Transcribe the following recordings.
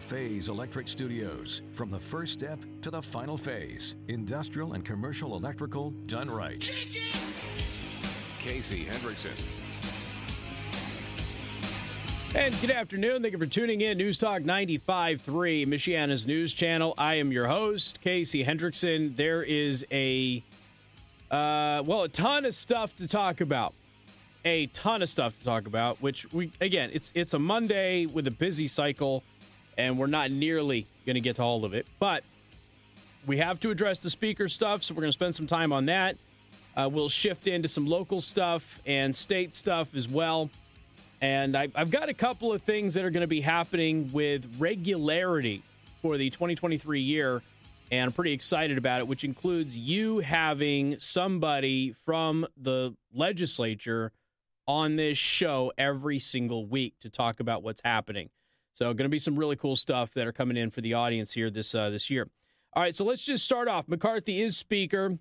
Phase Electric Studios. From the first step to the final phase, industrial and commercial electrical done right. Casey Hendrickson. And good afternoon. Thank you for tuning in. News Talk 95.3, Michiana's news channel. I am your host, Casey Hendrickson. There is a, uh, well, a ton of stuff to talk about. A ton of stuff to talk about, which we, again, it's it's a Monday with a busy cycle, and we're not nearly going to get to all of it. But we have to address the speaker stuff, so we're going to spend some time on that. Uh, we'll shift into some local stuff and state stuff as well. And I, have got a couple of things that are going to be happening with regularity for the 2023 year. And I'm pretty excited about it, which includes you having somebody from the legislature on this show every single week to talk about what's happening. So, going to be some really cool stuff that are coming in for the audience here this uh, this year. All right, so let's just start off. McCarthy is speaker.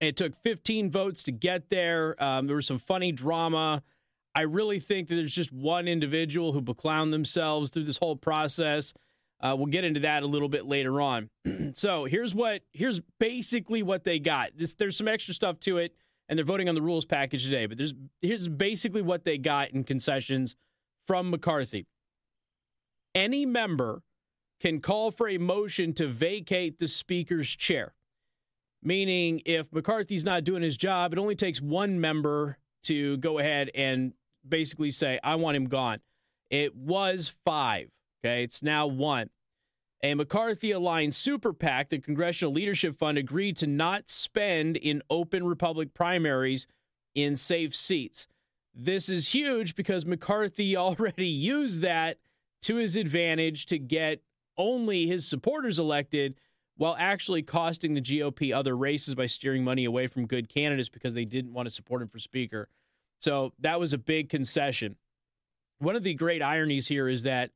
It took 15 votes to get there. Um, there was some funny drama I really think that there's just one individual who beclowned themselves through this whole process. Uh, we'll get into that a little bit later on. so here's what here's basically what they got. This there's some extra stuff to it, and they're voting on the rules package today. But there's here's basically what they got in concessions from McCarthy. Any member can call for a motion to vacate the speaker's chair. Meaning, if McCarthy's not doing his job, it only takes one member to go ahead and basically say, I want him gone. It was five. Okay. It's now one. A McCarthy aligned super PAC, the Congressional Leadership Fund, agreed to not spend in open Republic primaries in safe seats. This is huge because McCarthy already used that to his advantage to get only his supporters elected while actually costing the GOP other races by steering money away from good candidates because they didn't want to support him for Speaker. So that was a big concession. One of the great ironies here is that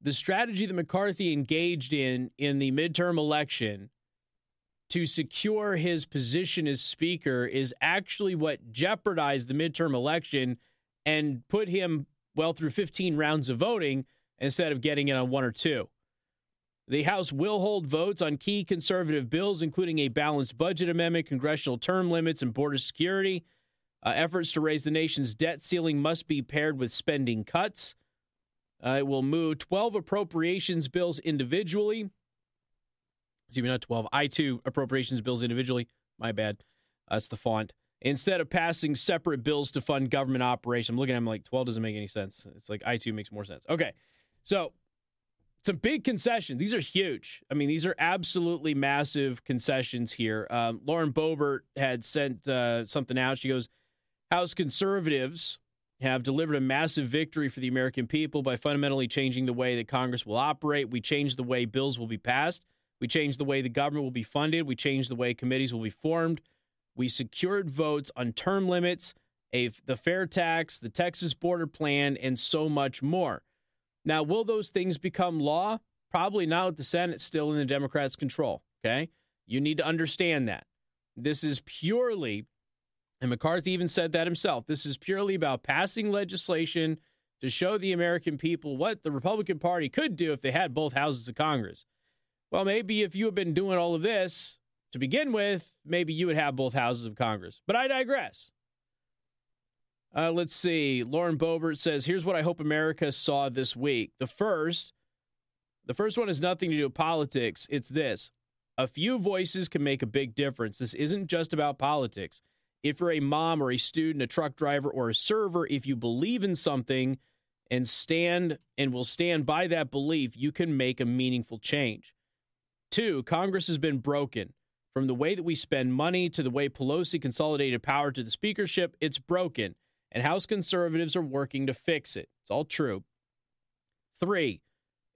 the strategy that McCarthy engaged in in the midterm election to secure his position as Speaker is actually what jeopardized the midterm election and put him well through 15 rounds of voting instead of getting it on one or two. The House will hold votes on key conservative bills, including a balanced budget amendment, congressional term limits, and border security. Uh, efforts to raise the nation's debt ceiling must be paired with spending cuts. Uh, it will move 12 appropriations bills individually. Excuse me, not 12. I 2 appropriations bills individually. My bad. That's the font. Instead of passing separate bills to fund government operations, I'm looking at them like 12 doesn't make any sense. It's like I 2 makes more sense. Okay. So, some big concessions. These are huge. I mean, these are absolutely massive concessions here. Um, Lauren Boebert had sent uh, something out. She goes, House conservatives have delivered a massive victory for the American people by fundamentally changing the way that Congress will operate. We changed the way bills will be passed. We changed the way the government will be funded. We changed the way committees will be formed. We secured votes on term limits, a, the fair tax, the Texas border plan, and so much more. Now, will those things become law? Probably not with the Senate still in the Democrats' control. Okay. You need to understand that. This is purely and McCarthy even said that himself. This is purely about passing legislation to show the American people what the Republican Party could do if they had both houses of Congress. Well, maybe if you had been doing all of this to begin with, maybe you would have both houses of Congress. But I digress. Uh, let's see. Lauren Boebert says, "Here's what I hope America saw this week. The first, the first one has nothing to do with politics. It's this: a few voices can make a big difference. This isn't just about politics if you're a mom or a student, a truck driver, or a server, if you believe in something and stand and will stand by that belief, you can make a meaningful change. Two, Congress has been broken. From the way that we spend money to the way Pelosi consolidated power to the speakership, it's broken. And House conservatives are working to fix it. It's all true. Three,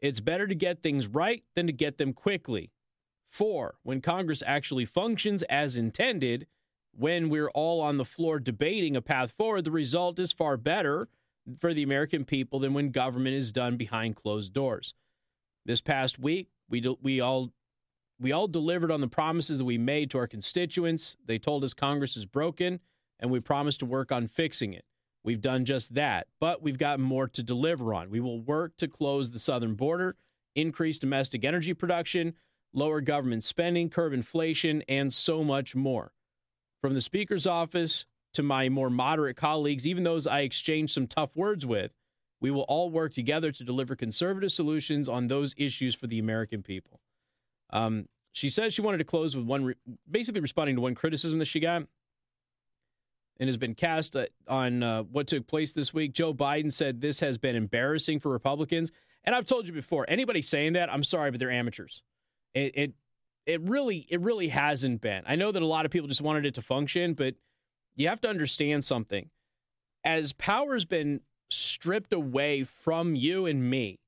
it's better to get things right than to get them quickly. Four, when Congress actually functions as intended, when we're all on the floor debating a path forward, the result is far better for the American people than when government is done behind closed doors. This past week, we we all we all delivered on the promises that we made to our constituents. They told us Congress is broken, and we promised to work on fixing it. We've done just that, but we've got more to deliver on. We will work to close the southern border increase domestic energy production, lower government spending, curb inflation, and so much more. From the Speaker's office to my more moderate colleagues, even those I exchanged some tough words with, we will all work together to deliver conservative solutions on those issues for the American people. Um, she says she wanted to close with one, re- basically responding to one criticism that she got and has been cast uh, on uh, what took place this week. Joe Biden said this has been embarrassing for Republicans. And I've told you before, anybody saying that, I'm sorry, but they're amateurs. It, it, it really, it really hasn't been. I know that a lot of people just wanted it to function, but you have to understand something. As power has been stripped away from you and me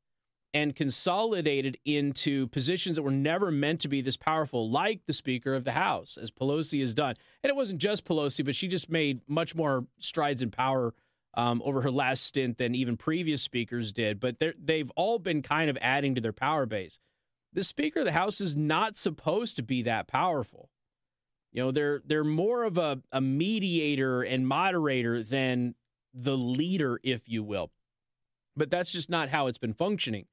and consolidated into positions that were never meant to be this powerful, like the Speaker of the House, as Pelosi has done. And it wasn't just Pelosi, but she just made much more strides in power um, over her last stint than even previous speakers did. But they've all been kind of adding to their power base. The Speaker of the House is not supposed to be that powerful. You know, they're they're more of a, a mediator and moderator than the leader, if you will. But that's just not how it's been functioning.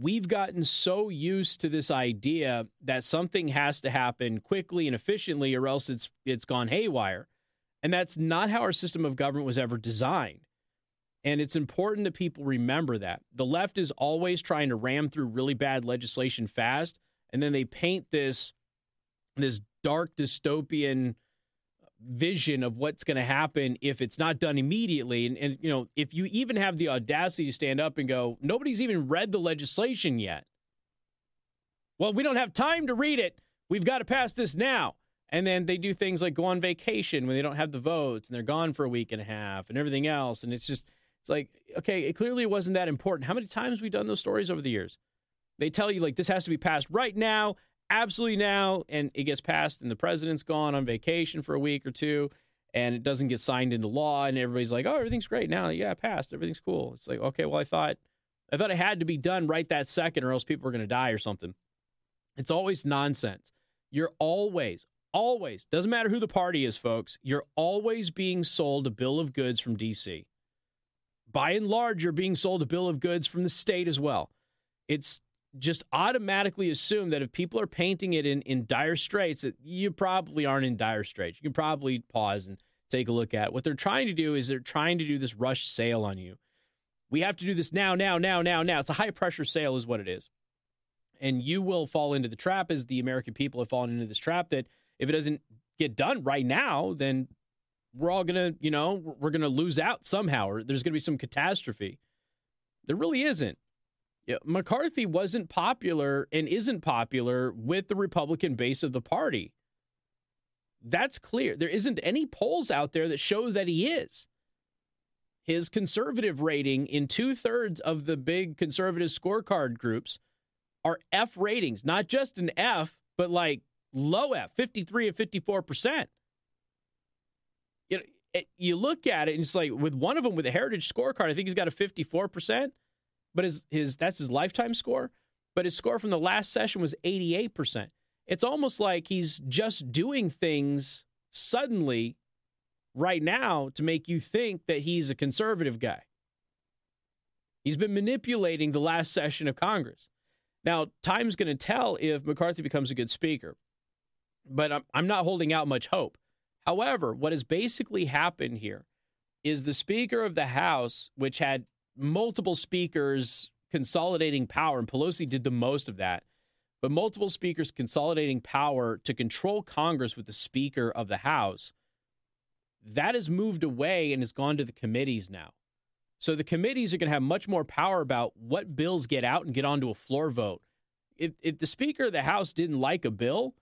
We've gotten so used to this idea that something has to happen quickly and efficiently, or else it's it's gone haywire. And that's not how our system of government was ever designed. And it's important that people remember that. The left is always trying to ram through really bad legislation fast, and then they paint this this dark dystopian vision of what's going to happen if it's not done immediately. And, and, you know, if you even have the audacity to stand up and go, nobody's even read the legislation yet. Well, we don't have time to read it. We've got to pass this now. And then they do things like go on vacation when they don't have the votes and they're gone for a week and a half and everything else. And it's just, it's like, okay, it clearly wasn't that important. How many times we've we done those stories over the years? They tell you, like, this has to be passed right now absolutely now, and it gets passed, and the president's gone on vacation for a week or two, and it doesn't get signed into law, and everybody's like, "Oh, everything's great now. Yeah, passed. Everything's cool." It's like, okay, well, I thought, I thought it had to be done right that second, or else people are going to die or something. It's always nonsense. You're always, always doesn't matter who the party is, folks. You're always being sold a bill of goods from D.C. By and large, you're being sold a bill of goods from the state as well. It's just automatically assume that if people are painting it in, in dire straits, that you probably aren't in dire straits. You can probably pause and take a look at it. What they're trying to do is they're trying to do this rush sale on you. We have to do this now, now, now, now, now. It's a high pressure sale, is what it is. And you will fall into the trap, as the American people have fallen into this trap, that if it doesn't get done right now, then we're all to, you know, we're to lose out somehow, or there's to be some catastrophe. There really isn't. McCarthy wasn't popular and isn't popular with the Republican base of the party. That's clear. There isn't any polls out there that show that he is. His conservative rating in two thirds of the big conservative scorecard groups are F ratings, not just an F, but like low F, 53 and 54%. You, know, you look at it and it's like with one of them with a heritage scorecard, I think he's got a 54% but his his that's his lifetime score. But his score from the last session was 88%. It's almost like he's just doing things suddenly right now to make you think that he's a conservative guy. He's been manipulating the last session of Congress. Now, time's going to tell if McCarthy becomes a good speaker, but I'm, I'm not holding out much hope. However, what has basically happened here is the Speaker of the House, which had multiple speakers consolidating power, and Pelosi did the most of that. But multiple speakers consolidating power to control Congress with the Speaker of the House, that has moved away and has gone to the committees now. So the committees are going to have much more power about what bills get out and get onto a floor vote. If, if the Speaker of the House didn't like a bill,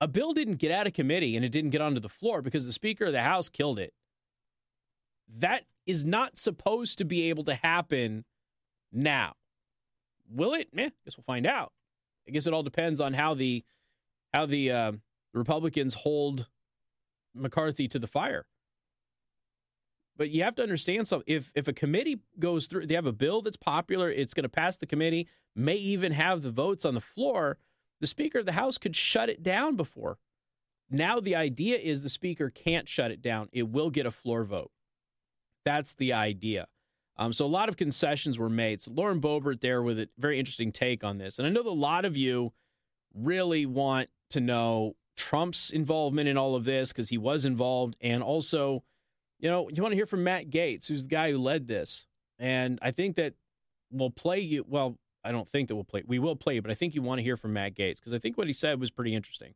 a bill didn't get out of committee and it didn't get onto the floor because the Speaker of the House killed it. That is not supposed to be able to happen now. Will it? Eh, guess we'll find out. I guess it all depends on how the how the uh, Republicans hold McCarthy to the fire. But you have to understand something. If if a committee goes through, they have a bill that's popular, it's going to pass the committee, may even have the votes on the floor. The Speaker of the House could shut it down before. Now the idea is the Speaker can't shut it down; it will get a floor vote. That's the idea. Um, so a lot of concessions were made. So Lauren Boebert there with a very interesting take on this. And I know that a lot of you really want to know Trump's involvement in all of this because he was involved. And also, you know, you want to hear from Matt Gaetz, who's the guy who led this. And I think that we'll play you. Well, I don't think that we'll play. We will play, but I think you want to hear from Matt Gaetz because I think what he said was pretty interesting.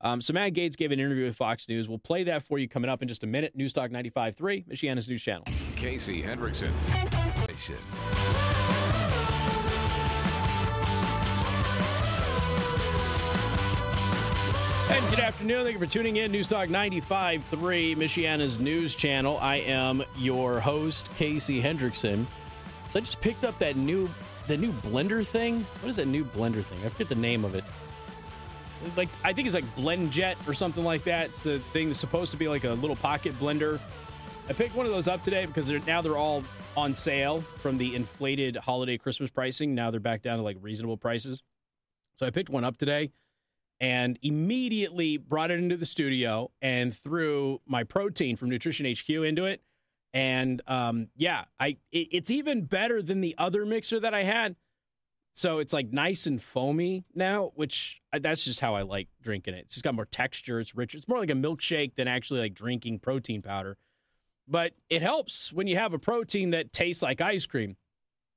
Um, so Matt Gaetz gave an interview with Fox News. We'll play that for you coming up in just a minute. News Talk 95.3, Michiana's news channel. Casey Hendrickson. And good afternoon. Thank you for tuning in. News Talk 95.3, Michiana's news channel. I am your host, Casey Hendrickson. So I just picked up that new the new blender thing. What is that new blender thing? I forget the name of it. Like I think it's like BlendJet or something like that. It's the thing that's supposed to be like a little pocket blender. I picked one of those up today because they're, now they're all on sale from the inflated holiday Christmas pricing. Now they're back down to like reasonable prices. So I picked one up today and immediately brought it into the studio and threw my protein from Nutrition HQ into it. And um, yeah, I it, it's even better than the other mixer that I had. So it's like nice and foamy now, which uh, that's just how I like drinking it. It's just got more texture. It's rich. It's more like a milkshake than actually like drinking protein powder. But it helps when you have a protein that tastes like ice cream.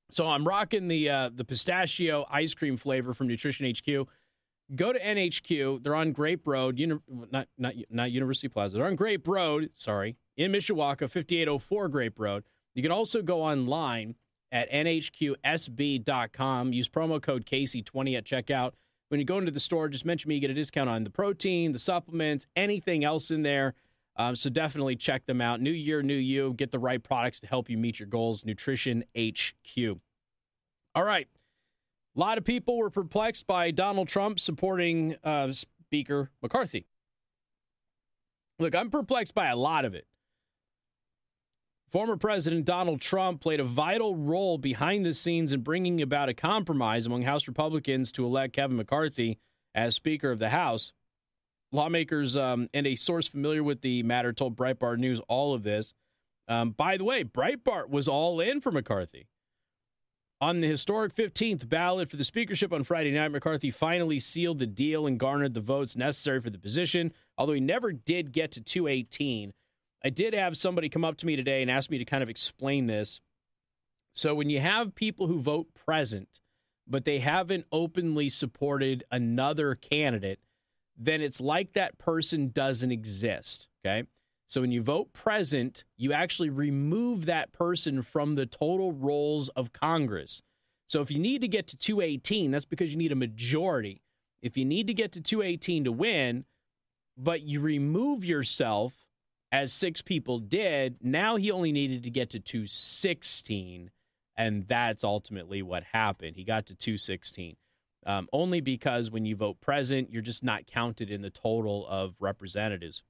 So I'm rocking the uh, the pistachio ice cream flavor from Nutrition HQ. Go to NHQ. They're on Grape Road, uni- not not not University Plaza. They're on Grape Road. Sorry, in Mishawaka, 5804 Grape Road. You can also go online at nhqsb.com. Use promo code Casey20 at checkout. When you go into the store, just mention me. You get a discount on the protein, the supplements, anything else in there. Um, so definitely check them out. New year, new you. Get the right products to help you meet your goals. Nutrition HQ. All right. A lot of people were perplexed by Donald Trump supporting uh, Speaker McCarthy. Look, I'm perplexed by a lot of it. Former President Donald Trump played a vital role behind the scenes in bringing about a compromise among House Republicans to elect Kevin McCarthy as Speaker of the House. Lawmakers um, and a source familiar with the matter told Breitbart News all of this. Um, by the way, Breitbart was all in for McCarthy. On the historic 15th ballot for the speakership on Friday night, McCarthy finally sealed the deal and garnered the votes necessary for the position, although he never did get to 218. I did have somebody come up to me today and ask me to kind of explain this. So when you have people who vote present, but they haven't openly supported another candidate, then it's like that person doesn't exist. Okay. So when you vote present, you actually remove that person from the total rolls of Congress. So if you need to get to 218, that's because you need a majority. If you need to get to 218 to win, but you remove yourself as six people did. Now he only needed to get to 216, and that's ultimately what happened. He got to 216. Um, only because when you vote present, you're just not counted in the total of representatives.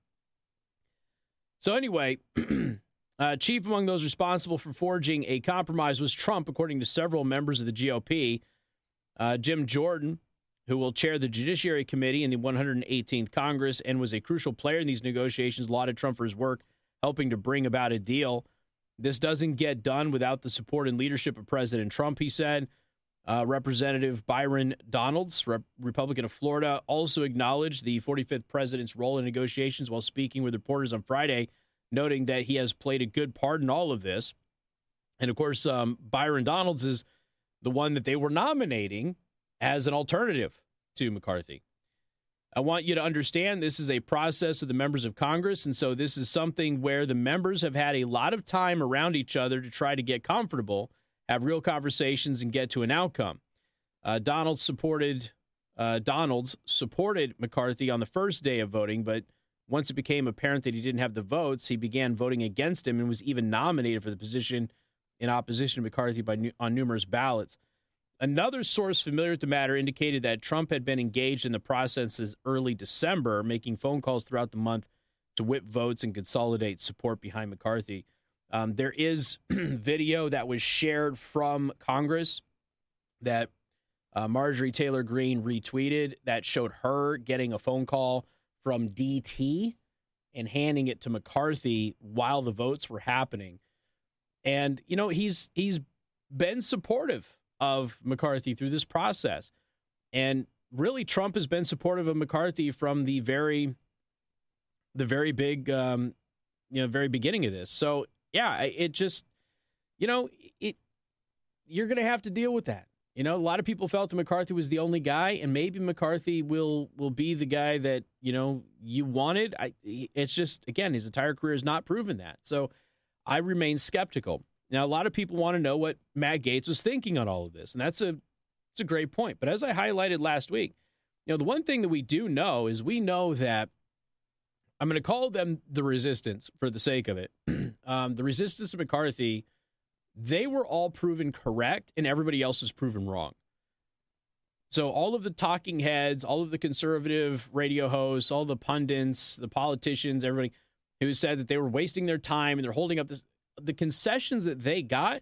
So, anyway, uh, chief among those responsible for forging a compromise was Trump, according to several members of the GOP. Uh, Jim Jordan, who will chair the Judiciary Committee in the 118th Congress and was a crucial player in these negotiations, lauded Trump for his work helping to bring about a deal. This doesn't get done without the support and leadership of President Trump, he said. Uh, Representative Byron Donalds, Rep- Republican of Florida, also acknowledged the 45th president's role in negotiations while speaking with reporters on Friday, noting that he has played a good part in all of this. And of course, um, Byron Donalds is the one that they were nominating as an alternative to McCarthy. I want you to understand this is a process of the members of Congress. And so this is something where the members have had a lot of time around each other to try to get comfortable, have real conversations, and get to an outcome. Uh, Donald supported uh, Donalds supported McCarthy on the first day of voting, but once it became apparent that he didn't have the votes, he began voting against him and was even nominated for the position in opposition to McCarthy by on numerous ballots. Another source familiar with the matter indicated that Trump had been engaged in the process since early December, making phone calls throughout the month to whip votes and consolidate support behind McCarthy. Um, there is video that was shared from Congress that uh, Marjorie Taylor Greene retweeted that showed her getting a phone call from DT and handing it to McCarthy while the votes were happening. And you know, he's he's been supportive of McCarthy through this process. And really Trump has been supportive of McCarthy from the very the very big um you know, very beginning of this. So, yeah, it just you know, it you're going to have to deal with that. You know, a lot of people felt that McCarthy was the only guy, and maybe McCarthy will will be the guy that you know you wanted. I, it's just again, his entire career has not proven that. So I remain skeptical. Now, a lot of people want to know what Matt Gaetz was thinking on all of this, and that's a it's a great point. But as I highlighted last week, you know, the one thing that we do know is we know that I'm going to call them the resistance for the sake of it. um, the resistance to McCarthy they were all proven correct and everybody else is proven wrong. So all of the talking heads, all of the conservative radio hosts, all the pundits, the politicians, everybody who said that they were wasting their time and they're holding up this the concessions that they got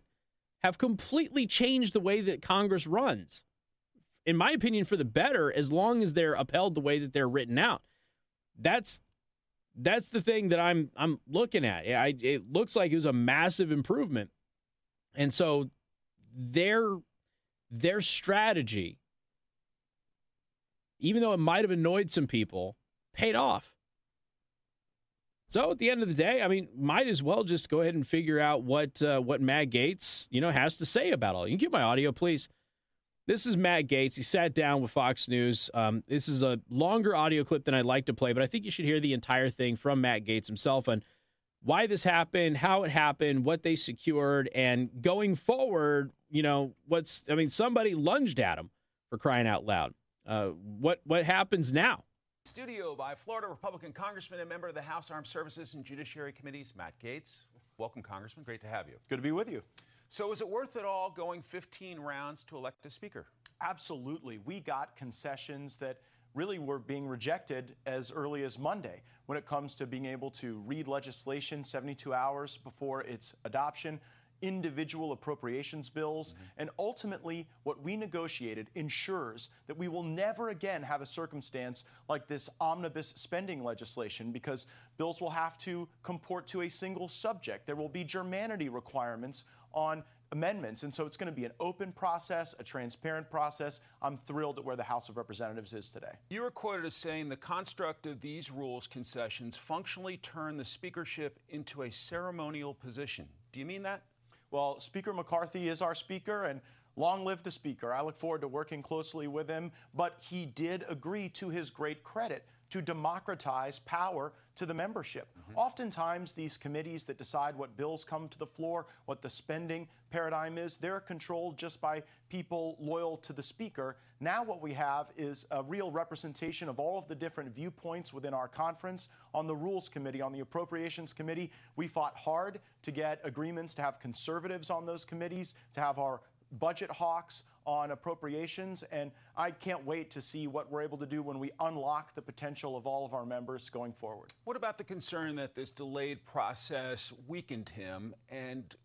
have completely changed the way that Congress runs. In my opinion for the better as long as they're upheld the way that they're written out. That's that's the thing that I'm I'm looking at. I, it looks like it was a massive improvement and so their their strategy, even though it might have annoyed some people, paid off. So at the end of the day, I mean, might as well just go ahead and figure out what uh, what Matt Gaetz, you know, has to say about all. You can get my audio, please. This is Matt Gaetz. He sat down with Fox News. Um, this is a longer audio clip than I'd like to play, but I think you should hear the entire thing from Matt Gaetz himself on why this happened, how it happened, what they secured, and going forward, you know, what's I mean, somebody lunged at him for crying out loud. Uh, what what happens now? Studio by Florida Republican Congressman and member of the House Armed Services and Judiciary Committees, Matt Gaetz. Welcome, Congressman. Great to have you. Good to be with you. So, is it worth it all going 15 rounds to elect a speaker? Absolutely. We got concessions that really were being rejected as early as Monday when it comes to being able to read legislation 72 hours before its adoption, individual appropriations bills, mm-hmm. and ultimately what we negotiated ensures that we will never again have a circumstance like this omnibus spending legislation because bills will have to comport to a single subject. There will be germanity requirements on amendments. And so it's going to be an open process, a transparent process. I'm thrilled at where the House of Representatives is today. You were quoted as saying the construct of these rules concessions functionally turn the speakership into a ceremonial position. Do you mean that? Well, Speaker McCarthy is our speaker, and Long live the Speaker. I look forward to working closely with him, but he did agree to his great credit to democratize power to the membership. Mm-hmm. Oftentimes, these committees that decide what bills come to the floor, what the spending paradigm is, they're controlled just by people loyal to the Speaker. Now, what we have is a real representation of all of the different viewpoints within our conference. On the Rules Committee, on the Appropriations Committee, we fought hard to get agreements to have conservatives on those committees, to have our budget hawks on appropriations, and I can't wait to see what we're able to do when we unlock the potential of all of our members going forward. What about the concern that this delayed process weakened him? And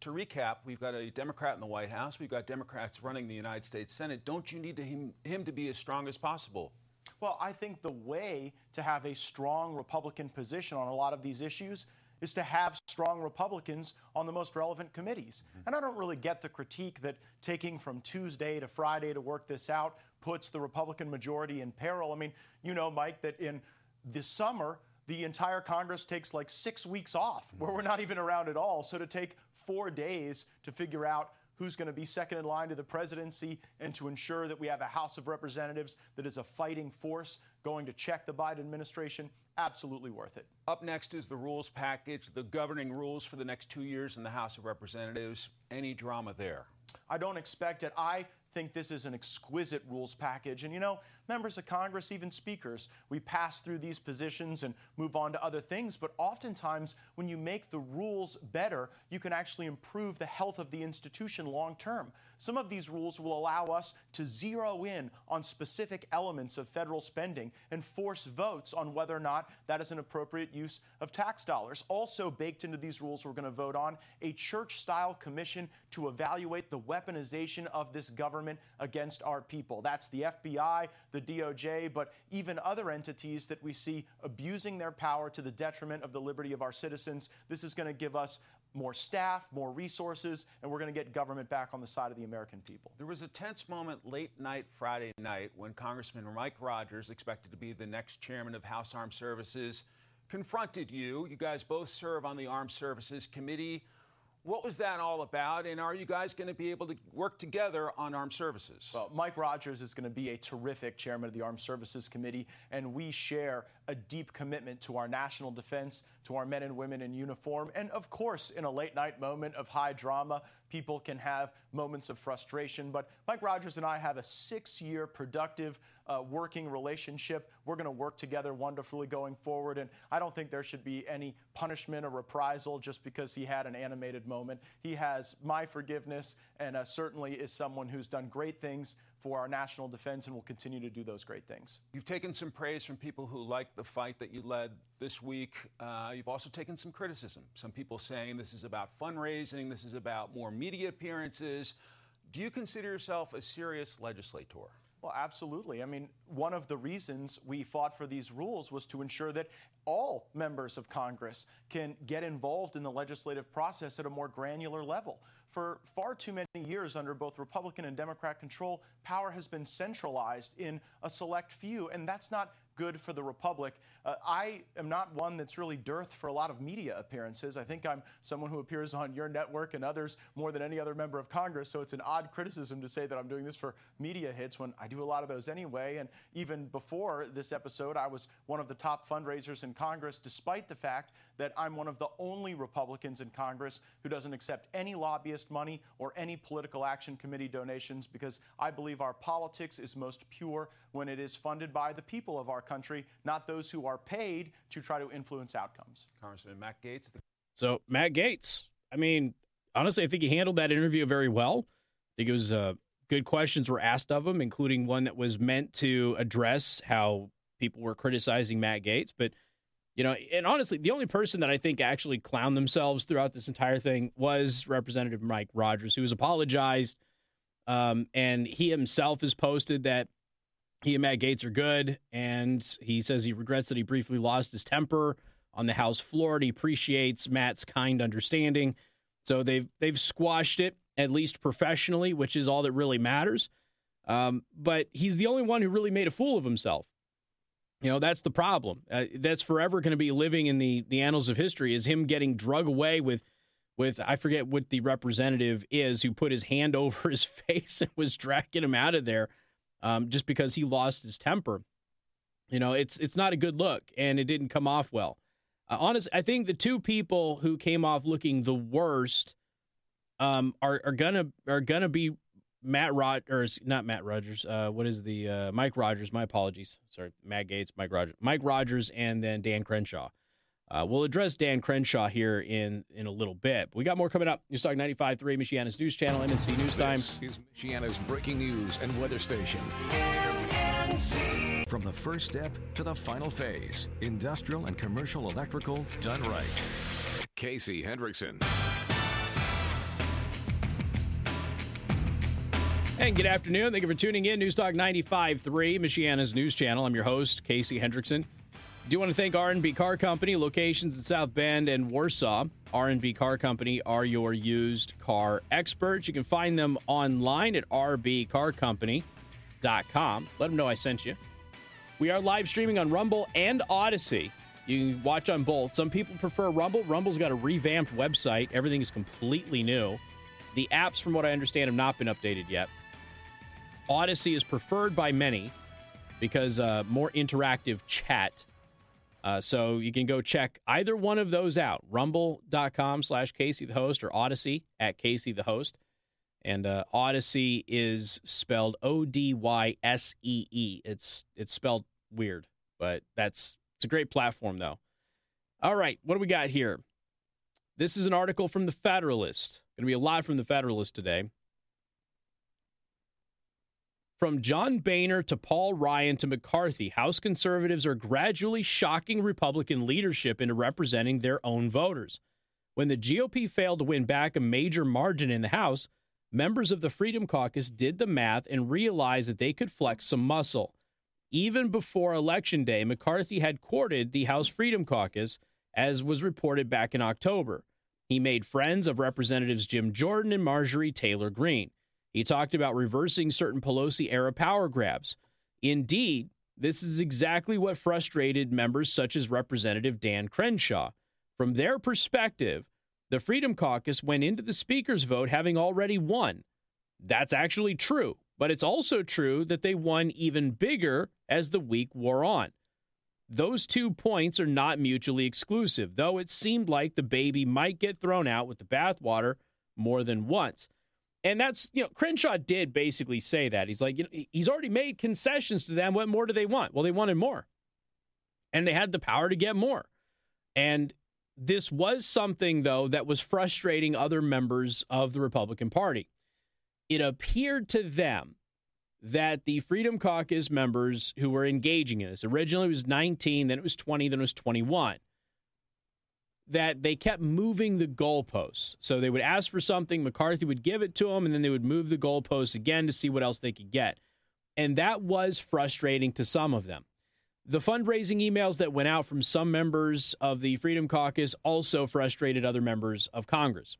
to recap, we've got a Democrat in the White House, we've got Democrats running the United States Senate. Don't you need to him, him to be as strong as possible? Well, I think the way to have a strong Republican position on a lot of these issues is to have strong Republicans on the most relevant committees. Mm-hmm. And I don't really get the critique that taking from Tuesday to Friday to work this out puts the Republican majority in peril. I mean, you know, Mike, that in the summer, the entire Congress takes like six weeks off mm-hmm. where we're not even around at all. So to take four days to figure out who's going to be second in line to the presidency and to ensure that we have a House of Representatives that is a fighting force going to check the Biden administration, absolutely worth it. Up next is the rules package, the governing rules for the next two years in the House of Representatives. Any drama there? I don't expect it. I think this is an exquisite rules package. And you know, members of Congress, even speakers, we pass through these positions and move on to other things. But oftentimes, when you make the rules better, you can actually improve the health of the institution long term. Some of these rules will allow us to zero in on specific elements of federal spending and force votes on whether or not that is an appropriate use of tax dollars. Also, baked into these rules, we're going to vote on a church style commission to evaluate the weaponization of this government against our people. That's the FBI, the DOJ, but even other entities that we see abusing their power to the detriment of the liberty of our citizens. This is going to give us more staff, more resources, and we're going to get government back on the side of the American people. There was a tense moment late night Friday night when Congressman Mike Rogers, expected to be the next chairman of House Armed Services, confronted you. You guys both serve on the Armed Services Committee. What was that all about? And are you guys going to be able to work together on armed services? Well, Mike Rogers is going to be a terrific chairman of the Armed Services Committee, and we share a deep commitment to our national defense, to our men and women in uniform. And of course, in a late night moment of high drama, people can have moments of frustration. But Mike Rogers and I have a six year productive uh, working relationship. We're going to work together wonderfully going forward. And I don't think there should be any punishment or reprisal just because he had an animated moment. He has my forgiveness and uh, certainly is someone who's done great things for our national defense and will continue to do those great things. You've taken some praise from people who like the fight that you led this week. Uh, you've also taken some criticism. Some people saying this is about fundraising, this is about more media appearances. Do you consider yourself a serious legislator? Well, absolutely. I mean, one of the reasons we fought for these rules was to ensure that all members of Congress can get involved in the legislative process at a more granular level. For far too many years, under both Republican and Democrat control, power has been centralized in a select few, and that's not good for the Republic. Uh, I am not one that's really dearth for a lot of media appearances. I think I'm someone who appears on your network and others more than any other member of Congress. So it's an odd criticism to say that I'm doing this for media hits when I do a lot of those anyway. And even before this episode, I was one of the top fundraisers in Congress, despite the fact that I'm one of the only Republicans in Congress who doesn't accept any lobbyist money or any political action committee donations because I believe our politics is most pure when it is funded by the people of our country, not those who are paid to try to influence outcomes. Congressman Matt Gaetz. So, Matt Gaetz, I mean, honestly, I think he handled that interview very well. I think it was uh, good questions were asked of him, including one that was meant to address how people were criticizing Matt Gaetz, But, you know, and honestly, the only person that I think actually clowned themselves throughout this entire thing was Representative Mike Rogers, who has apologized. Um, and he himself has posted that he and Matt Gaetz are good, and he says he regrets that he briefly lost his temper on the House floor. He appreciates Matt's kind understanding. So they've they've squashed it at least professionally, which is all that really matters. Um, but he's the only one who really made a fool of himself. You know that's the problem. Uh, that's forever going to be living in the the annals of history. Is him getting drug away with with I forget what the representative is who put his hand over his face and was dragging him out of there um, just because he lost his temper. You know, it's it's not a good look, and it didn't come off well. Uh, honest, I think the two people who came off looking the worst um, are are gonna are gonna be Matt Rod or not Matt Rogers. Uh, what is the uh, Mike Rogers? My apologies. Sorry, Matt Gaetz, Mike Rogers, Mike Rogers, and then Dan Crenshaw. Uh, we'll address Dan Crenshaw here in in a little bit. But we got more coming up. News Talk 95.3, Michiana's News Channel, MNC News Time. This is Michiana's breaking news and weather station. From the first step to the final phase, industrial and commercial electrical done right. Casey Hendrickson. And good afternoon. Thank you for tuning in. News Talk 95.3, Michiana's News Channel. I'm your host, Casey Hendrickson. Do want to thank R&B Car Company, locations in South Bend and Warsaw. R&B Car Company are your used car experts. You can find them online at rbcarcompany.com. Let them know I sent you. We are live streaming on Rumble and Odysee. You can watch on both. Some people prefer Rumble. Rumble's got a revamped website. Everything is completely new. The apps, from what I understand, have not been updated yet. Odysee is preferred by many because uh, more interactive chat. Uh, so you can go check either one of those out rumble.com slash Casey the host or Odysee at Casey the host. And uh, Odysee is spelled O D Y S E E. It's it's spelled weird, but that's it's a great platform though. All right, what do we got here? This is an article from the Federalist. Going to be a from the Federalist today. From John Boehner to Paul Ryan to McCarthy, House conservatives are gradually shocking Republican leadership into representing their own voters. When the GOP failed to win back a major margin in the House, members of the Freedom Caucus did the math and realized that they could flex some muscle. Even before Election Day, McCarthy had courted the House Freedom Caucus, as was reported back in October. He made friends of Representatives Jim Jordan and Marjorie Taylor Greene. He talked about reversing certain Pelosi era power grabs. Indeed, this is exactly what frustrated members such as Representative Dan Crenshaw. From their perspective, the Freedom Caucus went into the Speaker's vote having already won. That's actually true, but it's also true that they won even bigger as the week wore on. Those two points are not mutually exclusive, though it seemed like the baby might get thrown out with the bathwater more than once. And that's, you know, Crenshaw did basically say that. He's like, you know, he's already made concessions to them. What more do they want? Well, they wanted more. And they had the power to get more. And this was something, though, that was frustrating other members of the Republican Party. It appeared to them that the Freedom Caucus members who were engaging in this, originally it was 19, then it was 20, then it was 21, that they kept moving the goalposts. So they would ask for something, McCarthy would give it to them, and then they would move the goalposts again to see what else they could get. And that was frustrating to some of them. The fundraising emails that went out from some members of the Freedom Caucus also frustrated other members of Congress.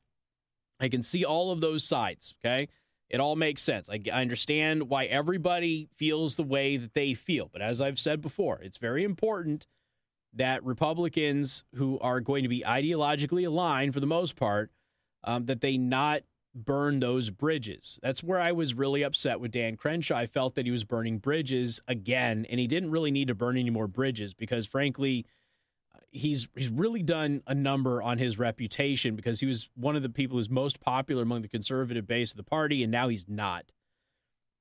I can see all of those sides, okay? It all makes sense. I, I, understand why everybody feels the way that they feel. But as I've said before, it's very important that Republicans who are going to be ideologically aligned for the most part, um, that they not burn those bridges. That's where I was really upset with Dan Crenshaw. I felt that he was burning bridges again, and he didn't really need to burn any more bridges because, frankly, he's he's really done a number on his reputation because he was one of the people who's most popular among the conservative base of the party, and now he's not.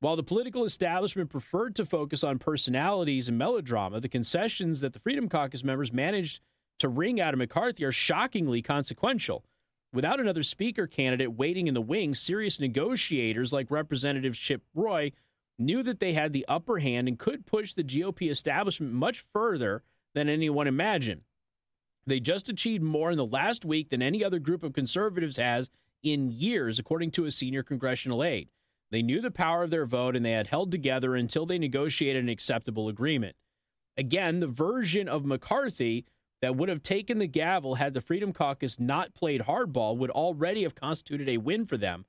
While the political establishment preferred to focus on personalities and melodrama, the concessions that the Freedom Caucus members managed to wring out of McCarthy are shockingly consequential. Without another speaker candidate waiting in the wings, serious negotiators like Representative Chip Roy knew that they had the upper hand and could push the GOP establishment much further than anyone imagined. They just achieved more in the last week than any other group of conservatives has in years, according to a senior congressional aide. They knew the power of their vote and they had held together until they negotiated an acceptable agreement. Again, the version of McCarthy that would have taken the gavel had the Freedom Caucus not played hardball would already have constituted a win for them.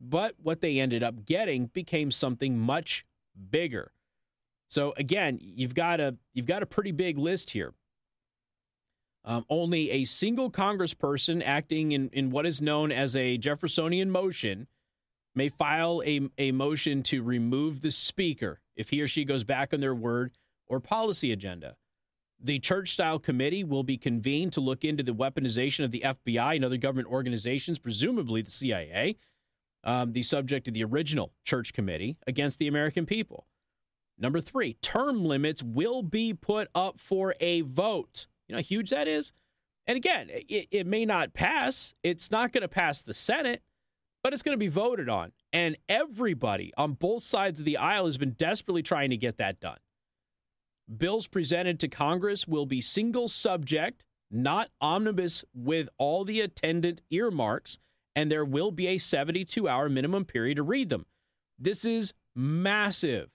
But what they ended up getting became something much bigger. So again, you've got a you've got a pretty big list here. Um, only a single congressperson acting in, in what is known as a Jeffersonian motion may file a, a motion to remove the speaker if he or she goes back on their word or policy agenda. The church style committee will be convened to look into the weaponization of the FBI and other government organizations, presumably the CIA, um, the subject of the original church committee, against the American people. Number three, term limits will be put up for a vote. You know how huge that is? And again, it, it may not pass. It's not going to pass the Senate, but it's going to be voted on. And everybody on both sides of the aisle has been desperately trying to get that done. Bills presented to Congress will be single subject, not omnibus with all the attendant earmarks, and there will be a 72 hour minimum period to read them. This is massive.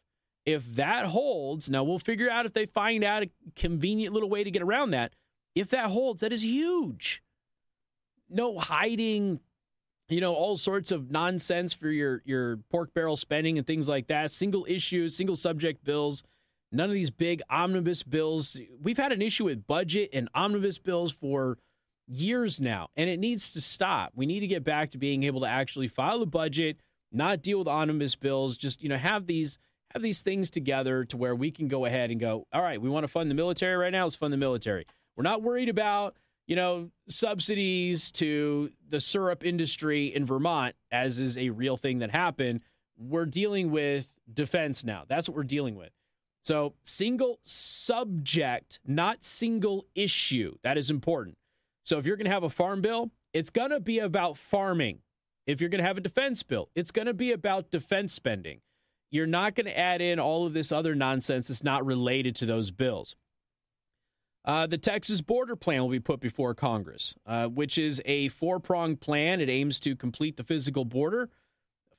If that holds, now we'll figure out if they find out a convenient little way to get around that. If that holds, that is huge. No hiding, you know, all sorts of nonsense for your your pork barrel spending and things like that. Single issues, single subject bills. None of these big omnibus bills. We've had an issue with budget and omnibus bills for years now, and it needs to stop. We need to get back to being able to actually file a budget, not deal with omnibus bills, just, you know, have these have these things together to where we can go ahead and go, all right, we want to fund the military right now. Let's fund the military. We're not worried about, you know, subsidies to the syrup industry in Vermont, as is a real thing that happened. We're dealing with defense now. That's what we're dealing with. So, single subject, not single issue. That is important. So, if you're going to have a farm bill, it's going to be about farming. If you're going to have a defense bill, it's going to be about defense spending you're not going to add in all of this other nonsense that's not related to those bills. Uh, the Texas border plan will be put before Congress, uh, which is a four pronged plan. It aims to complete the physical border,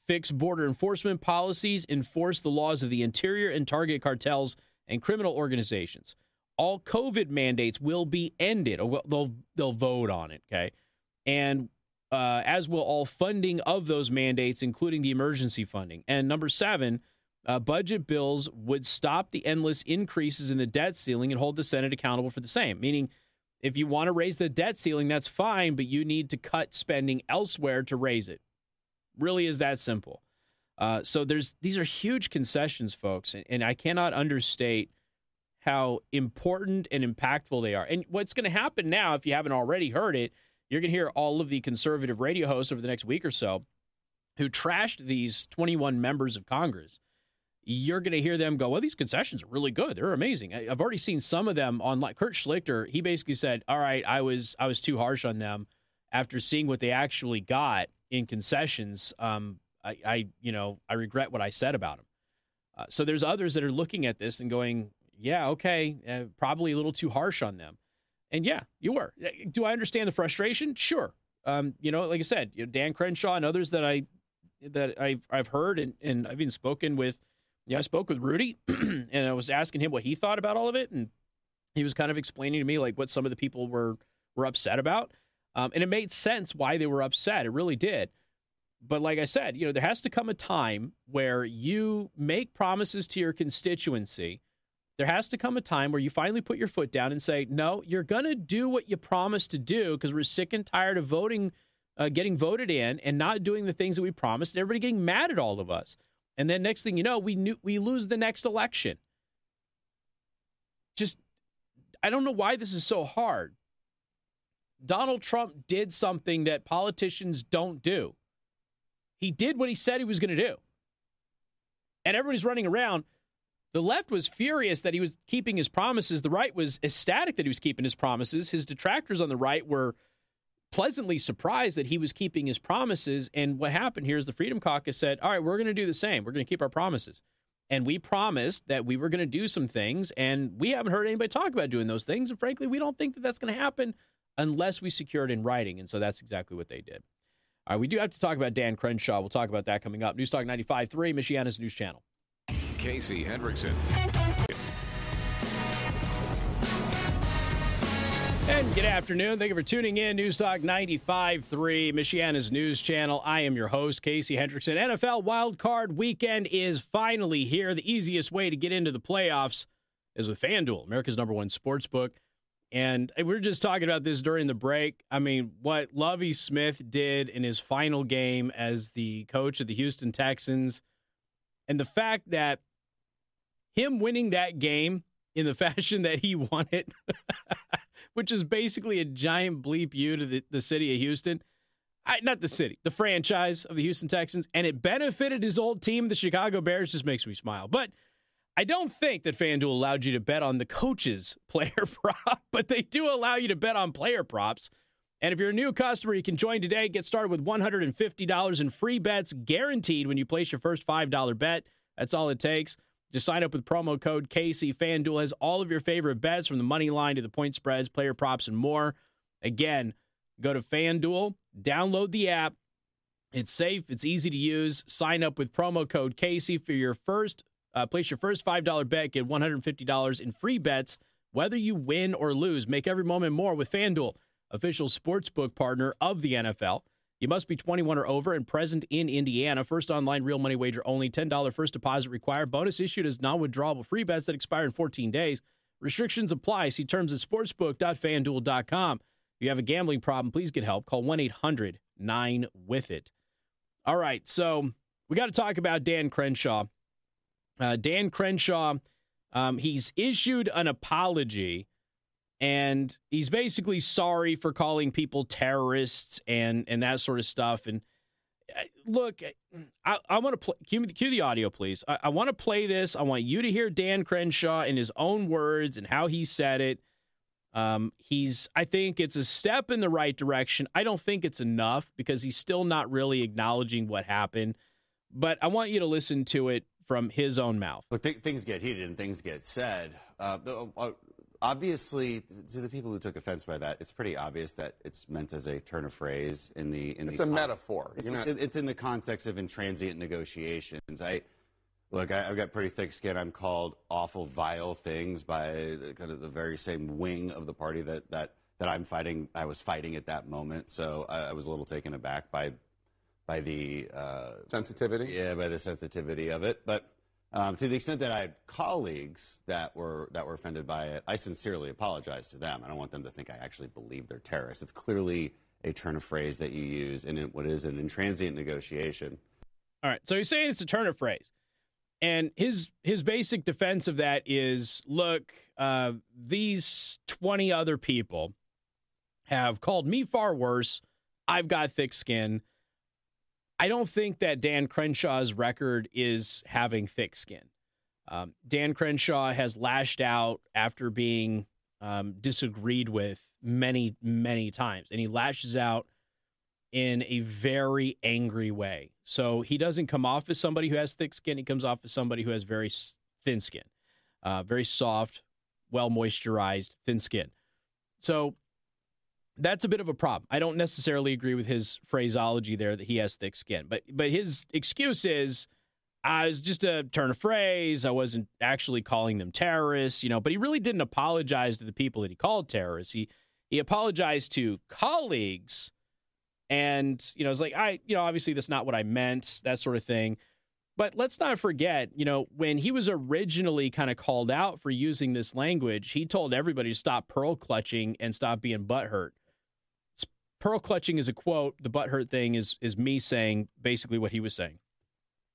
fix border enforcement policies, enforce the laws of the interior, and target cartels and criminal organizations. All COVID mandates will be ended. They'll, they'll vote on it, okay? and uh, as will all funding of those mandates, including the emergency funding. And number seven, uh, budget bills would stop the endless increases in the debt ceiling and hold the Senate accountable for the same. Meaning, if you want to raise the debt ceiling, that's fine, but you need to cut spending elsewhere to raise it. Really is that simple. Uh, so there's these are huge concessions, folks, and, and I cannot understate how important and impactful they are. And what's going to happen now, if you haven't already heard it, you're going to hear all of the conservative radio hosts over the next week or so who trashed these 21 members of Congress. You're going to hear them go, well, these concessions are really good. They're amazing. I've already seen some of them on like Kurt Schlichter. He basically said, all right, I was I was too harsh on them after seeing what they actually got in concessions. Um, I, I, you know, I regret what I said about them. Uh, so there's others that are looking at this and going, yeah, okay, uh, probably a little too harsh on them. And yeah, you were. Uh, do I understand the frustration? Sure. Um, you know, like I said, you know, Dan Crenshaw and others that I that I've I've heard and, and I've even spoken with. Yeah, I spoke with Rudy and I was asking him what he thought about all of it, and he was kind of explaining to me like what some of the people were were upset about. Um, and it made sense why they were upset. It really did. But like I said, you know, there has to come a time where you make promises to your constituency there has to come a time where you finally put your foot down and say, no, you're going to do what you promised to do because we're sick and tired of voting, uh, getting voted in and not doing the things that we promised and everybody getting mad at all of us. And then next thing you know, we knew, we lose the next election. Just, I don't know why this is so hard. Donald Trump did something that politicians don't do. He did what he said he was going to do. And everybody's running around the left was furious that he was keeping his promises. The right was ecstatic that he was keeping his promises. His detractors on the right were pleasantly surprised that he was keeping his promises. And what happened here is the Freedom Caucus said, All right, we're going to do the same. We're going to keep our promises. And we promised that we were going to do some things. And we haven't heard anybody talk about doing those things. And frankly, we don't think that that's going to happen unless we secure it in writing. And so that's exactly what they did. All right, we do have to talk about Dan Crenshaw. We'll talk about that coming up. News Talk 95.3, Michiana's news channel. Casey Hendrickson. And good afternoon. Thank you for tuning in. News Talk 95.3, Michiana's news channel. I am your host, Casey Hendrickson. NFL wildcard weekend is finally here. The easiest way to get into the playoffs is with FanDuel, America's number one sports book. And we were just talking about this during the break. I mean, what Lovie Smith did in his final game as the coach of the Houston Texans, and the fact that him winning that game in the fashion that he won it, which is basically a giant bleep you to the, the city of Houston. I, not the city, the franchise of the Houston Texans, and it benefited his old team, the Chicago Bears, just makes me smile. But I don't think that FanDuel allowed you to bet on the coach's player prop, but they do allow you to bet on player props. And if you're a new customer, you can join today. Get started with $150 in free bets guaranteed when you place your first $5 bet. That's all it takes. Just sign up with promo code Casey. FanDuel has all of your favorite bets from the money line to the point spreads, player props, and more. Again, go to FanDuel, download the app. It's safe, it's easy to use. Sign up with promo code Casey for your first, uh, place your first $5 bet, get $150 in free bets, whether you win or lose. Make every moment more with FanDuel, official sportsbook partner of the NFL. You must be 21 or over and present in Indiana. First online real money wager only. $10 first deposit required. Bonus issued as non withdrawable free bets that expire in 14 days. Restrictions apply. See terms at sportsbook.fanduel.com. If you have a gambling problem, please get help. Call 1 800 9 with it. All right. So we got to talk about Dan Crenshaw. Uh, Dan Crenshaw, um, he's issued an apology and he's basically sorry for calling people terrorists and and that sort of stuff. And uh, look, I, I want to play. Cue, cue, the audio, please. I, I want to play this. I want you to hear Dan Crenshaw in his own words and how he said it. Um, he's. I think it's a step in the right direction. I don't think it's enough because he's still not really acknowledging what happened. But I want you to listen to it from his own mouth. Look, th- things get heated and things get said. Uh, uh obviously, to the people who took offense by that, it's pretty obvious that it's meant as a turn of phrase in the in it's the. It's a metaphor. It's, not... it's, in the context of intransient negotiations. I look. I, have got pretty thick skin. I'm called awful, vile things by the, kind of the very same wing of the party that that that I'm fighting. I was fighting at that moment, so I, I was a little taken aback by by the uh, sensitivity. Yeah, by the sensitivity of it. But um, to the extent that I had colleagues that were that were offended by it, I sincerely apologize to them. I don't want them to think I actually believe they're terrorists. It's clearly a turn of phrase that you use in what is an intransient negotiation. All right, so he's saying it's a turn of phrase. And his his basic defense of that is, look, uh, these twenty other people have called me far worse. I've got thick skin. I don't think that Dan Crenshaw's record is having thick skin. Um, Dan Crenshaw has lashed out after being um, disagreed with many, many times, and he lashes out in a very angry way. So he doesn't come off as somebody who has thick skin. He comes off as somebody who has very thin skin, uh, very soft, well moisturized, thin skin. So that's a bit of a problem. I don't necessarily agree with his phraseology there that he has thick skin, but but his excuse is. I was just a turn of phrase. I wasn't actually calling them terrorists, you know, but he really didn't apologize to the people that he called terrorists. He he apologized to colleagues and, you know, it's like, I, you know, obviously that's not what I meant, that sort of thing. But let's not forget, you know, when he was originally kind of called out for using this language, he told everybody to stop pearl clutching and stop being butthurt. Pearl clutching is a quote. The butthurt thing is is me saying basically what he was saying.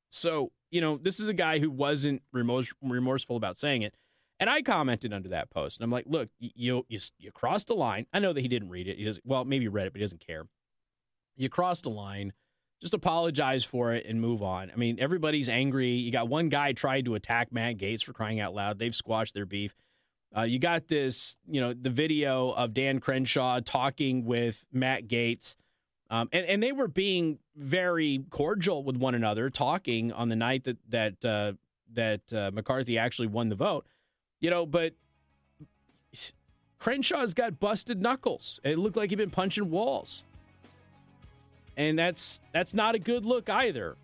So, you know, this is a guy who wasn't remorse, remorseful about saying it. And I commented under that post. And I'm like, look, you, you you crossed a line. I know that he didn't read it. He doesn't well, maybe he read it, but he doesn't care you crossed a line. Just apologize for it and move on. I mean, everybody's angry. You got one guy tried to attack Matt Gaetz for crying out loud. They've squashed their beef. Uh, you got this, you know, the video of Dan Crenshaw talking with Matt Gaetz. Um, and, and they were being very cordial with one another, talking on the night that that uh, that uh, McCarthy actually won the vote. You know, but Crenshaw's got busted knuckles. It looked like he'd been punching walls and that's that's not a good look either.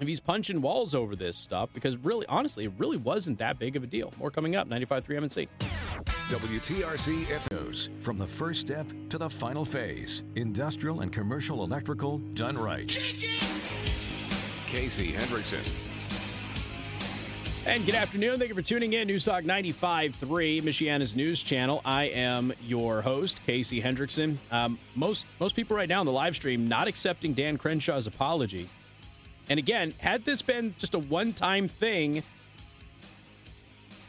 If he's punching walls over this stuff, because really, honestly, it really wasn't that big of a deal. More coming up, 95.3 MNC. WTRC News from the first step to the final phase. Industrial and commercial electrical done right. Casey Hendrickson. And good afternoon. Thank you for tuning in. News Talk 95.3, Michiana's news channel. I am your host, Casey Hendrickson. Um, most most people right now in the live stream not accepting Dan Crenshaw's apology. And again, had this been just a one-time thing,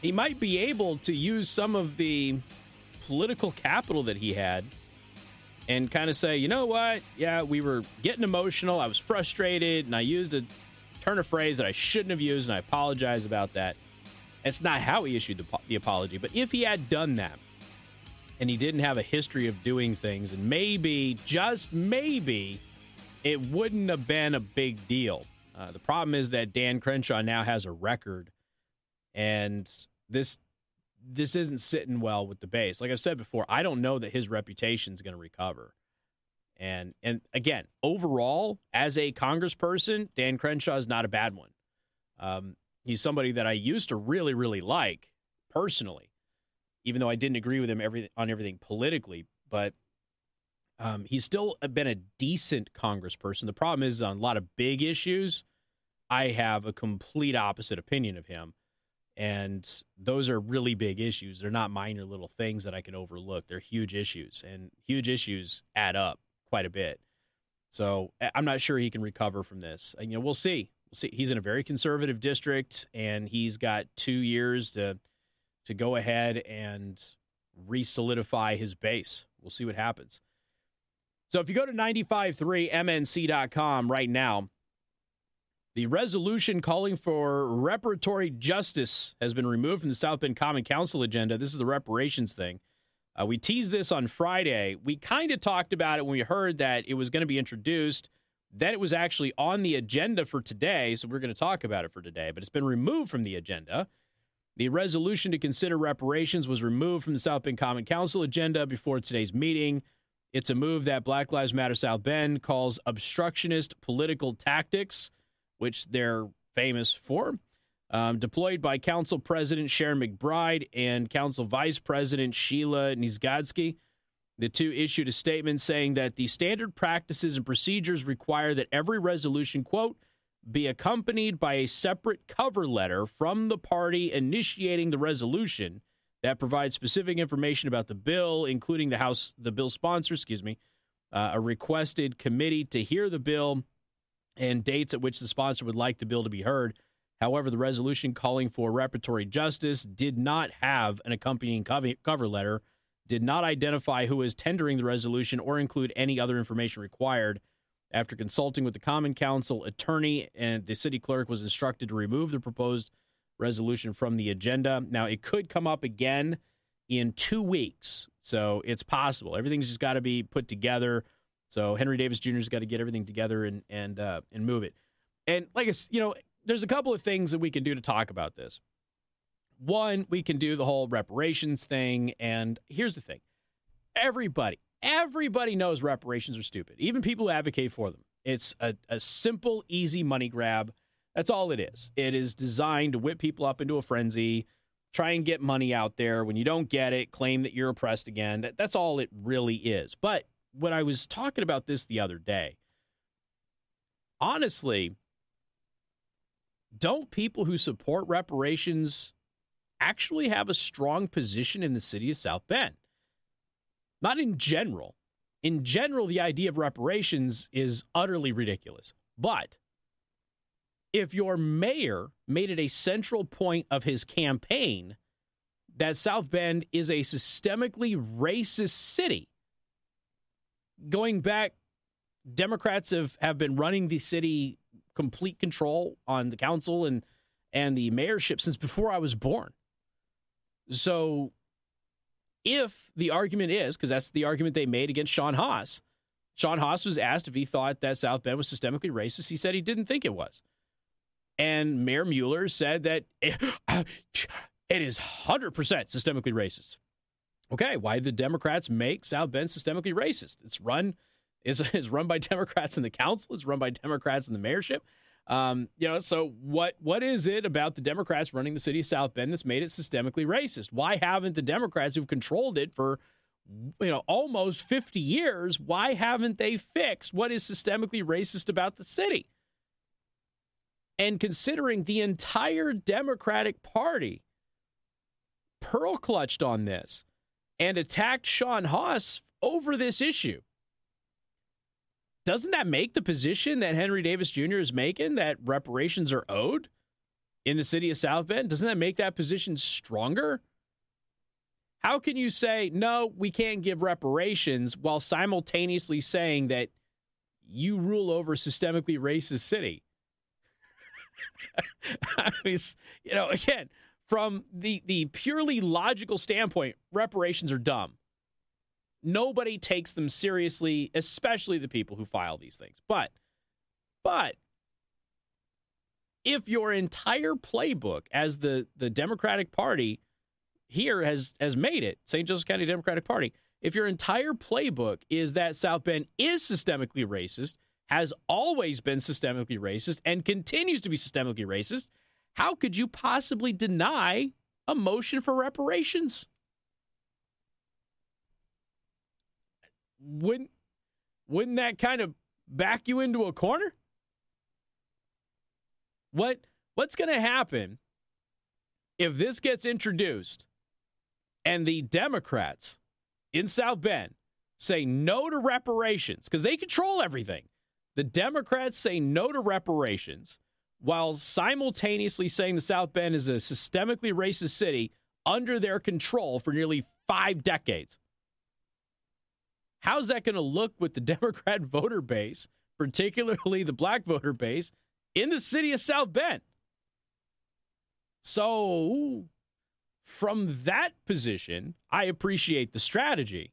he might be able to use some of the political capital that he had and kind of say, you know what? Yeah, we were getting emotional. I was frustrated, and I used a turn of phrase that I shouldn't have used, and I apologize about that. It's not how he issued the, the apology, but if he had done that, and he didn't have a history of doing things, and maybe, just maybe, it wouldn't have been a big deal. Uh, the problem is that Dan Crenshaw now has a record, and this this isn't sitting well with the base. Like I've said before, I don't know that his reputation is going to recover. And and again, overall, as a congressperson, Dan Crenshaw is not a bad one. Um, he's somebody that I used to really, really like personally, even though I didn't agree with him every, on everything politically. But um, he's still been a decent congressperson. The problem is on a lot of big issues, I have a complete opposite opinion of him. And those are really big issues. They're not minor little things that I can overlook. They're huge issues, and huge issues add up quite a bit. So I'm not sure he can recover from this. And, you know, we'll see. We'll see. He's in a very conservative district, and he's got two years to to go ahead and re-solidify his base. We'll see what happens. So if you go to 953mnc.com right now, the resolution calling for reparatory justice has been removed from the South Bend Common Council agenda. This is the reparations thing. Uh, we teased this on Friday. We kind of talked about it when we heard that it was going to be introduced. Then it was actually on the agenda for today, so we're going to talk about it for today, but it's been removed from the agenda. The resolution to consider reparations was removed from the South Bend Common Council agenda before today's meeting. It's a move that Black Lives Matter South Bend calls obstructionist political tactics, which they're famous for um, deployed by Council President Sharon McBride and Council Vice President Sheila Niezgodski. The two issued a statement saying that the standard practices and procedures require that every resolution, quote, be accompanied by a separate cover letter from the party initiating the resolution that provides specific information about the bill, including the House, the bill sponsor, excuse me, uh, a requested committee to hear the bill, and dates at which the sponsor would like the bill to be heard. However, the resolution calling for reparatory justice did not have an accompanying cover letter, did not identify who is tendering the resolution, or include any other information required. After consulting with the Common Council attorney and the city clerk was instructed to remove the proposed resolution from the agenda. Now, it could come up again in two weeks. So it's possible. Everything's just got to be put together. So Henry Davis Jr. has got to get everything together and and uh, and move it. And like I, you know, there's a couple of things that we can do to talk about this. One, we can do the whole reparations thing. And here's the thing: everybody, everybody knows reparations are stupid. Even people who advocate for them. It's a, a simple, easy money grab. That's all it is. It is designed to whip people up into a frenzy, try and get money out there. When you don't get it, claim that you're oppressed again. That, that's all it really is. But when I was talking about this the other day, honestly, don't people who support reparations actually have a strong position in the city of South Bend? Not in general. In general, the idea of reparations is utterly ridiculous. But if your mayor made it a central point of his campaign that South Bend is a systemically racist city, going back, Democrats have, have been running the city complete control on the council and and the mayorship since before I was born. So if the argument is, because that's the argument they made against Sean Haas, Sean Haas was asked if he thought that South Bend was systemically racist. He said he didn't think it was. And Mayor Mueller said that it, it is 100% systemically racist. Okay, why the Democrats make South Bend systemically racist? It's run is is run by Democrats in the council. It's run by Democrats in the mayorship. Um, you know, so what what is it about the Democrats running the city of South Bend that's made it systemically racist? Why haven't the Democrats who've controlled it for you know almost 50 years, why haven't they fixed what is systemically racist about the city? And considering the entire Democratic Party pearl clutched on this and attacked Sean Haas over this issue doesn't that make the position that Henry Davis Jr. is making that reparations are owed in the city of South Bend? Doesn't that make that position stronger? How can you say, no, we can't give reparations while simultaneously saying that you rule over a systemically racist city? I mean, you know, again, from the, the purely logical standpoint, reparations are dumb. Nobody takes them seriously, especially the people who file these things. But, but if your entire playbook as the, the Democratic Party here has, has made it, St. Joseph County Democratic Party, if your entire playbook is that South Bend is systemically racist, has always been systemically racist, and continues to be systemically racist, how could you possibly deny a motion for reparations? wouldn't wouldn't that kind of back you into a corner? What what's going to happen if this gets introduced and the Democrats in South Bend say no to reparations because they control everything. The Democrats say no to reparations while simultaneously saying the South Bend is a systemically racist city under their control for nearly 5 decades. How's that going to look with the Democrat voter base, particularly the black voter base, in the city of South Bend? So, from that position, I appreciate the strategy.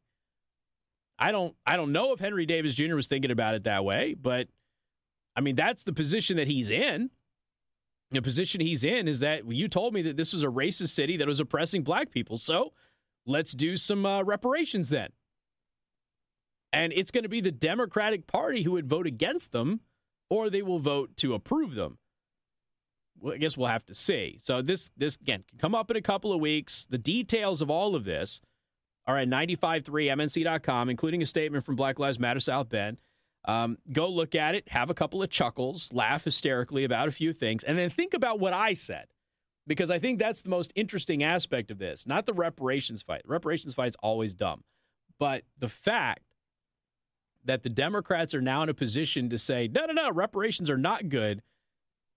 I don't I don't know if Henry Davis Jr. was thinking about it that way, but I mean that's the position that he's in. The position he's in is that you told me that this was a racist city that was oppressing black people. So, let's do some uh, reparations then. And it's going to be the Democratic Party who would vote against them or they will vote to approve them. Well, I guess we'll have to see. So this this again can come up in a couple of weeks. The details of all of this are at 953mnc.com, including a statement from Black Lives Matter South Bend. Um, go look at it, have a couple of chuckles, laugh hysterically about a few things, and then think about what I said. Because I think that's the most interesting aspect of this, not the reparations fight. The reparations fight is always dumb. But the fact that the Democrats are now in a position to say, no, no, no, reparations are not good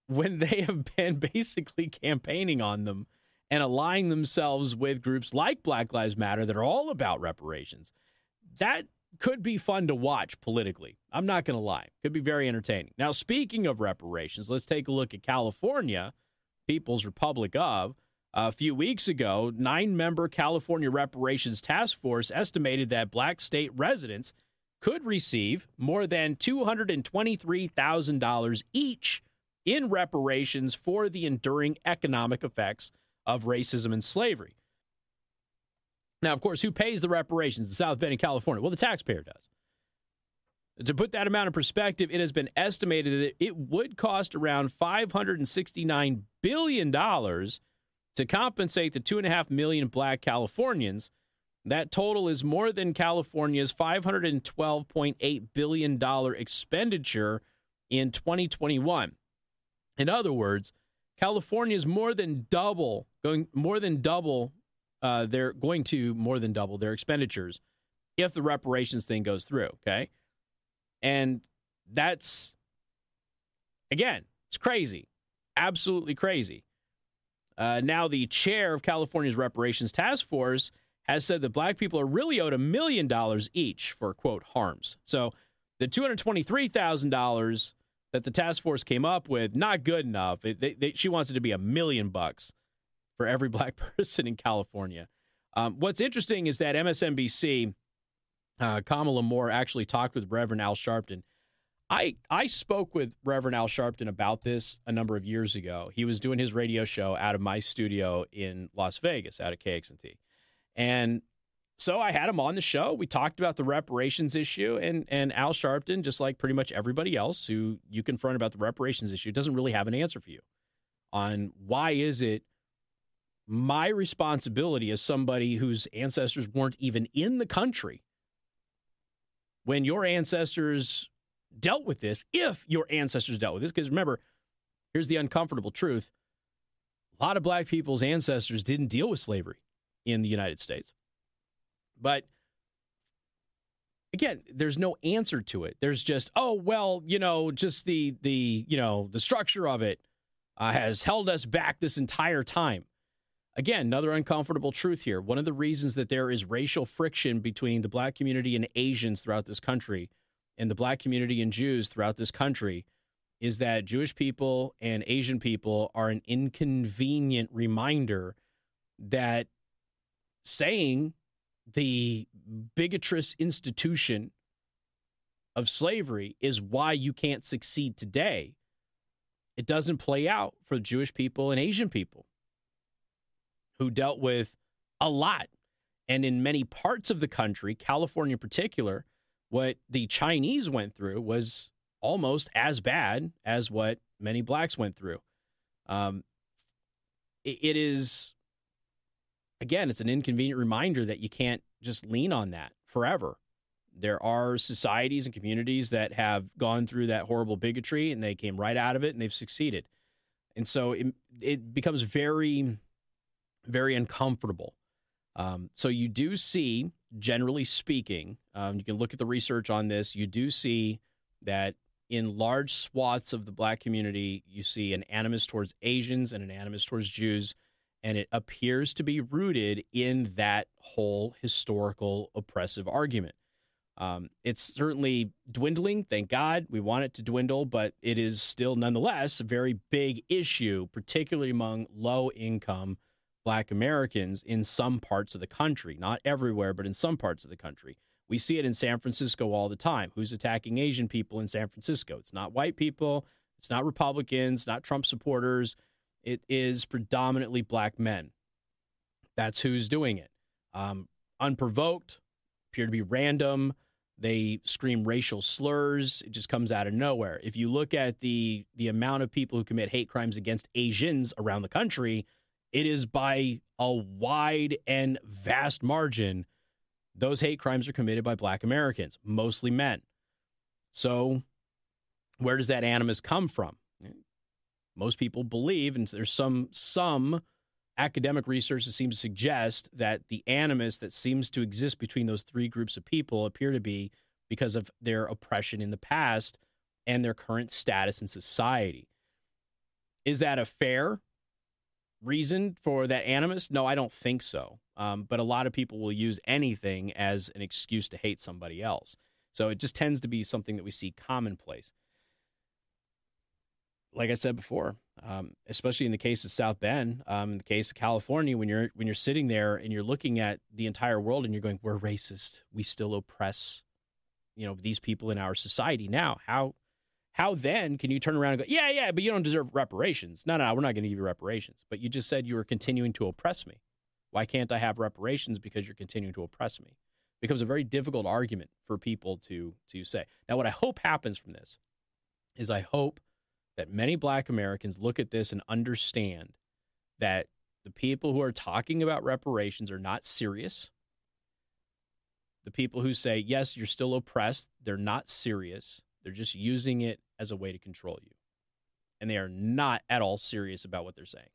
when they have been basically campaigning on them and aligning themselves with groups like Black Lives Matter that are all about reparations. That could be fun to watch politically. I'm not going to lie. Could be very entertaining. Now, speaking of reparations, let's take a look at California, People's Republic of. A few weeks ago, nine member California Reparations Task Force estimated that black state residents could receive more than $223,000 each in reparations for the enduring economic effects of racism and slavery. Now, of course, who pays the reparations in South Bend in California? Well, the taxpayer does. To put that amount in perspective, it has been estimated that it would cost around $569 billion to compensate the 2.5 million black Californians. That total is more than California's $512.8 billion expenditure in 2021. In other words, California is more than double going more than double uh, they're going to more than double their expenditures if the reparations thing goes through. Okay. And that's, again, it's crazy. Absolutely crazy. Uh, now, the chair of California's reparations task force has said that black people are really owed a million dollars each for, quote, harms. So the $223,000 that the task force came up with, not good enough. It, they, they, she wants it to be a million bucks for every black person in California. Um, what's interesting is that MSNBC, uh, Kamala Moore actually talked with Reverend Al Sharpton. I I spoke with Reverend Al Sharpton about this a number of years ago. He was doing his radio show out of my studio in Las Vegas, out of KXNT, and so I had him on the show. We talked about the reparations issue, and and Al Sharpton, just like pretty much everybody else who you confront about the reparations issue, doesn't really have an answer for you on why is it my responsibility as somebody whose ancestors weren't even in the country when your ancestors dealt with this, if your ancestors dealt with this, because remember, here's the uncomfortable truth a lot of black people's ancestors didn't deal with slavery in the United States. But again, there's no answer to it. There's just, oh well, you know, just the the you know the structure of it uh, has held us back this entire time. Again, another uncomfortable truth here. One of the reasons that there is racial friction between the black community and Asians throughout this country and the black community and Jews throughout this country is that Jewish people and Asian people are an inconvenient reminder that saying the bigotrous institution of slavery is why you can't succeed today. It doesn't play out for Jewish people and Asian people who dealt with a lot. And in many parts of the country, California in particular, what the Chinese went through was almost as bad as what many blacks went through. Um, it, it is, again, it's an inconvenient reminder that you can't just lean on that forever. There are societies and communities that have gone through that horrible bigotry and they came right out of it and they've succeeded. And so it, it becomes very very uncomfortable. Um, so you do see, generally speaking, um, you can look at the research on this. You do see that in large swaths of the black community, you see an animus towards Asians and an animus towards Jews, and it appears to be rooted in that whole historical oppressive argument. Um, it's certainly dwindling, thank God. We want it to dwindle, but it is still nonetheless a very big issue, particularly among low income black Americans in some parts of the country, not everywhere, but in some parts of the country. We see it in San Francisco all the time. Who's attacking Asian people in San Francisco? It's not white people, it's not Republicans, not Trump supporters. It is predominantly black men. That's who's doing it. Um, unprovoked, appear to be random. They scream racial slurs. It just comes out of nowhere. If you look at the the amount of people who commit hate crimes against Asians around the country, it is by a wide and vast margin those hate crimes are committed by black Americans, mostly men. So, where does that animus come from? Most people believe, and there's some some academic research that seems to suggest that the animus that seems to exist between those three groups of people appear to be because of their oppression in the past and their current status in society. Is that a fair reason for that animus? No, I don't think so. Um, but a lot of people will use anything as an excuse to hate somebody else. So it just tends to be something that we see commonplace. Like I said before, um, especially in the case of South Bend, um, in the case of California, when you're when you're sitting there and you're looking at the entire world and you're going, "We're racist. We still oppress, you know, these people in our society." Now, how how then can you turn around and go, "Yeah, yeah, but you don't deserve reparations"? No, no, we're not going to give you reparations. But you just said you were continuing to oppress me. Why can't I have reparations because you're continuing to oppress me? Becomes a very difficult argument for people to to say. Now, what I hope happens from this is I hope that many black Americans look at this and understand that the people who are talking about reparations are not serious. The people who say, yes, you're still oppressed, they're not serious. They're just using it as a way to control you. And they are not at all serious about what they're saying.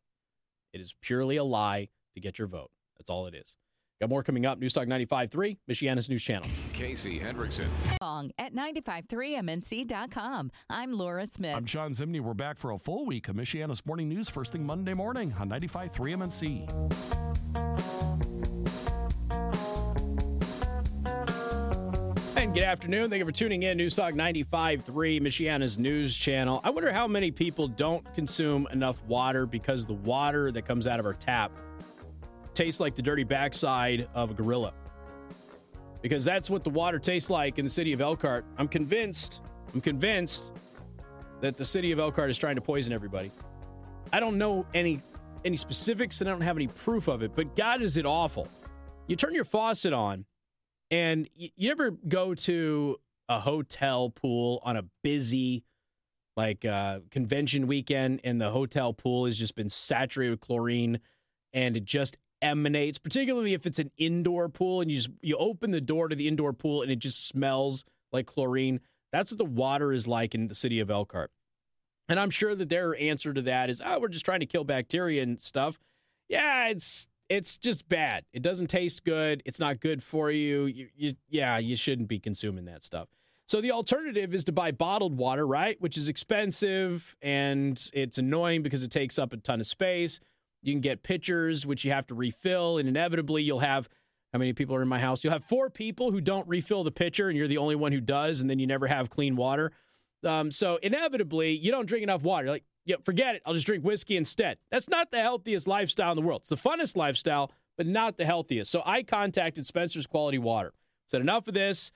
It is purely a lie to get your vote. That's all it is. Got more coming up. Newstalk 95.3, Michiana's news channel. Casey Hendrickson. At 953mnc.com. I'm Laura Smith. I'm John Zimney. We're back for a full week of Michiana's morning news first thing Monday morning on 95.3 MNC. And good afternoon. Thank you for tuning in. News Talk 95.3, Michiana's news channel. I wonder how many people don't consume enough water because the water that comes out of our tap tastes like the dirty backside of a gorilla. Because that's what the water tastes like in the city of Elkhart. I'm convinced, I'm convinced that the city of Elkhart is trying to poison everybody. I don't know any any specifics and I don't have any proof of it, but God is it awful. You turn your faucet on and you, ever go to a hotel pool on a busy like uh, convention weekend and the hotel pool has just been saturated with chlorine and it just emanates particularly if it's an indoor pool and you just you open the door to the indoor pool and it just smells like chlorine that's what the water is like in the city of elkhart. And i'm sure that their answer to that is oh we're just trying to kill bacteria and stuff. Yeah it's it's just bad. It doesn't taste good. It's not good for you. you, you yeah you shouldn't be consuming that stuff. So the alternative is to buy bottled water right which is expensive and it's annoying because it takes up a ton of space you can get pitchers, which you have to refill, and inevitably you'll have how many people are in my house? You'll have four people who don't refill the pitcher, and you're the only one who does, and then you never have clean water. Um, so inevitably, you don't drink enough water. You're like, yeah, forget it. I'll just drink whiskey instead. That's not the healthiest lifestyle in the world. It's the funnest lifestyle, but not the healthiest. So I contacted Spencer's Quality Water. Said enough of this.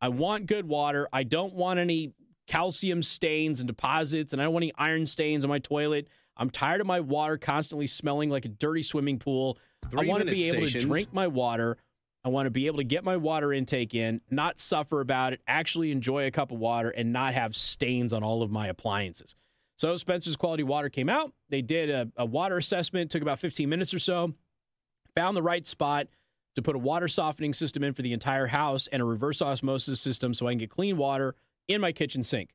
I want good water. I don't want any calcium stains and deposits, and I don't want any iron stains on my toilet. I'm tired of my water constantly smelling like a dirty swimming pool. Three I want to be minute able stations. to drink my water. I want to be able to get my water intake in, not suffer about it, actually enjoy a cup of water, and not have stains on all of my appliances. So Spencer's Quality Water came out. They did a, a water assessment, took about 15 minutes or so, found the right spot to put a water softening system in for the entire house and a reverse osmosis system so I can get clean water in my kitchen sink.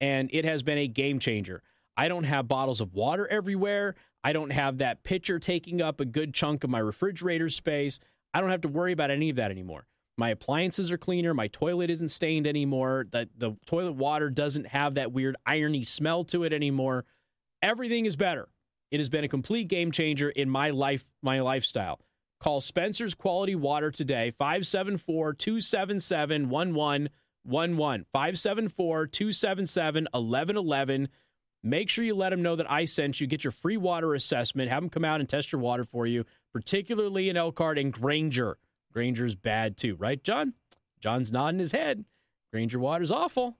And it has been a game changer. I don't have bottles of water everywhere. I don't have that pitcher taking up a good chunk of my refrigerator space. I don't have to worry about any of that anymore. My appliances are cleaner. My toilet isn't stained anymore. The, the toilet water doesn't have that weird irony smell to it anymore. Everything is better. It has been a complete game changer in my life, my lifestyle. Call Spencer's Quality Water today, 574 277 1111. 574 277 1111. Make sure you let them know that I sent you. Get your free water assessment. Have them come out and test your water for you, particularly in Elkhart and Granger. Granger's bad too, right, John? John's nodding his head. Granger water's awful,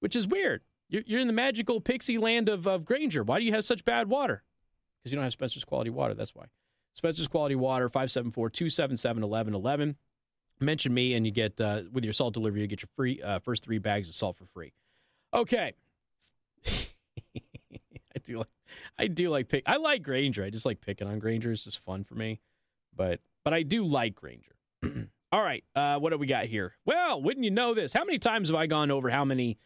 which is weird. You're, you're in the magical pixie land of, of Granger. Why do you have such bad water? Because you don't have Spencer's Quality Water. That's why. Spencer's Quality Water, 574 277 1111. Mention me, and you get, uh, with your salt delivery, you get your free uh, first three bags of salt for free. Okay. Do like I do like pick I like Granger. I just like picking on Granger. It's just fun for me. But but I do like Granger. All right, uh, what do we got here? Well, wouldn't you know this? How many times have I gone over how many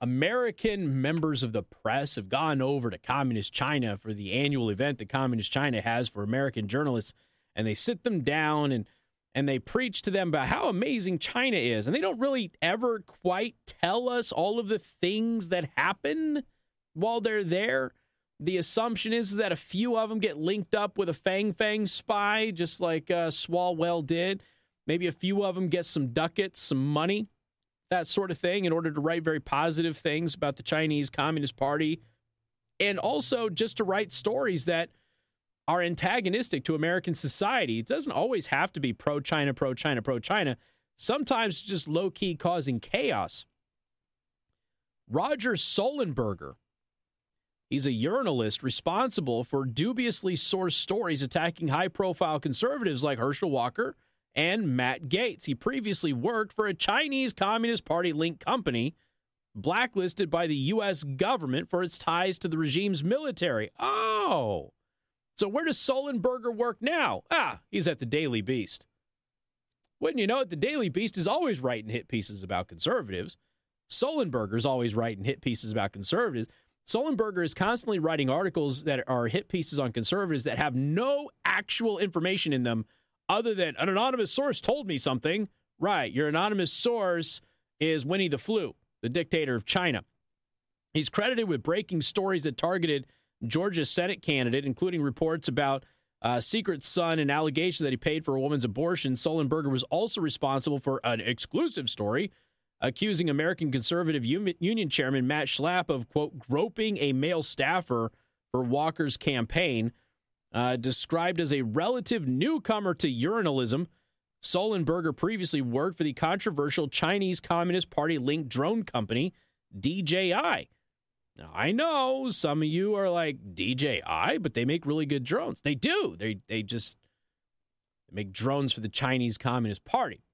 American members of the press have gone over to Communist China for the annual event that Communist China has for American journalists, and they sit them down and and they preach to them about how amazing China is, and they don't really ever quite tell us all of the things that happen while they're there. The assumption is that a few of them get linked up with a Fang Fang spy, just like uh, Swalwell did. Maybe a few of them get some ducats, some money, that sort of thing, in order to write very positive things about the Chinese Communist Party. And also just to write stories that are antagonistic to American society. It doesn't always have to be pro China, pro China, pro China. Sometimes just low key causing chaos. Roger Sollenberger He's a journalist responsible for dubiously sourced stories attacking high profile conservatives like Herschel Walker and Matt Gaetz. He previously worked for a Chinese Communist Party linked company blacklisted by the U.S. government for its ties to the regime's military. Oh, so where does Sollenberger work now? Ah, he's at the Daily Beast. Wouldn't you know it? The Daily Beast is always writing hit pieces about conservatives. Sollenberger's always writing hit pieces about conservatives. Sollenberger is constantly writing articles that are hit pieces on conservatives that have no actual information in them other than an anonymous source told me something. Right. Your anonymous source is Winnie the Flu, the dictator of China. He's credited with breaking stories that targeted Georgia's Senate candidate, including reports about uh, Secret Son and allegations that he paid for a woman's abortion. Sollenberger was also responsible for an exclusive story accusing American Conservative Union Chairman Matt Schlapp of, quote, groping a male staffer for Walker's campaign. Uh, described as a relative newcomer to urinalism, Sollenberger previously worked for the controversial Chinese Communist Party linked drone company, DJI. Now, I know some of you are like DJI, but they make really good drones. They do. They they just make drones for the Chinese Communist Party.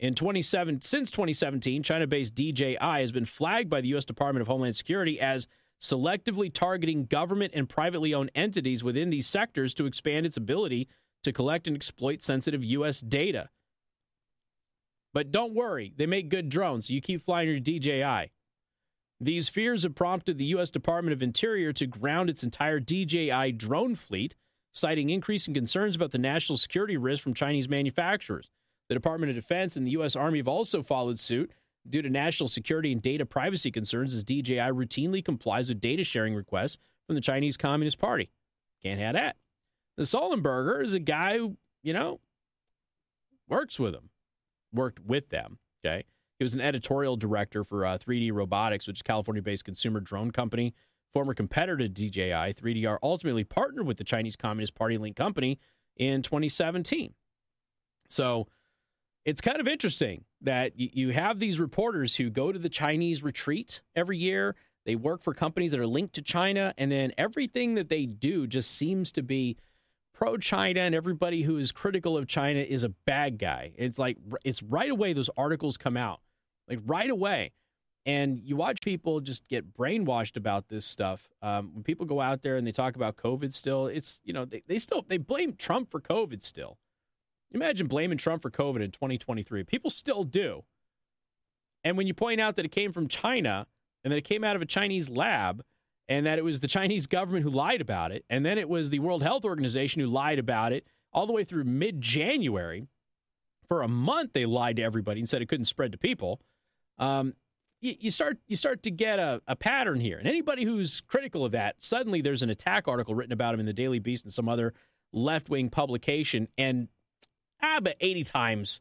In 27, since 2017, China-based DJI has been flagged by the U.S. Department of Homeland Security as selectively targeting government and privately owned entities within these sectors to expand its ability to collect and exploit sensitive U.S. data. But don't worry, they make good drones, so you keep flying your DJI. These fears have prompted the U.S. Department of Interior to ground its entire DJI drone fleet, citing increasing concerns about the national security risk from Chinese manufacturers. The Department of Defense and the U.S. Army have also followed suit due to national security and data privacy concerns as DJI routinely complies with data sharing requests from the Chinese Communist Party. Can't have that. The Sollenberger is a guy who, you know, works with them, worked with them. Okay. He was an editorial director for uh, 3D Robotics, which is a California based consumer drone company. Former competitor to DJI, 3DR ultimately partnered with the Chinese Communist Party linked company in 2017. So, it's kind of interesting that you have these reporters who go to the Chinese retreat every year. They work for companies that are linked to China, and then everything that they do just seems to be pro China, and everybody who is critical of China is a bad guy. It's like it's right away those articles come out, like right away. And you watch people just get brainwashed about this stuff. Um, when people go out there and they talk about COVID still, it's, you know, they, they still, they blame Trump for COVID still. Imagine blaming Trump for COVID in 2023. People still do. And when you point out that it came from China and that it came out of a Chinese lab and that it was the Chinese government who lied about it, and then it was the World Health Organization who lied about it all the way through mid January. For a month, they lied to everybody and said it couldn't spread to people. Um, you, you, start you start to get a, a pattern here, and anybody who's critical of that, suddenly there's an attack article written about him in the Daily Beast and some other left wing publication, and ah, but 80 times,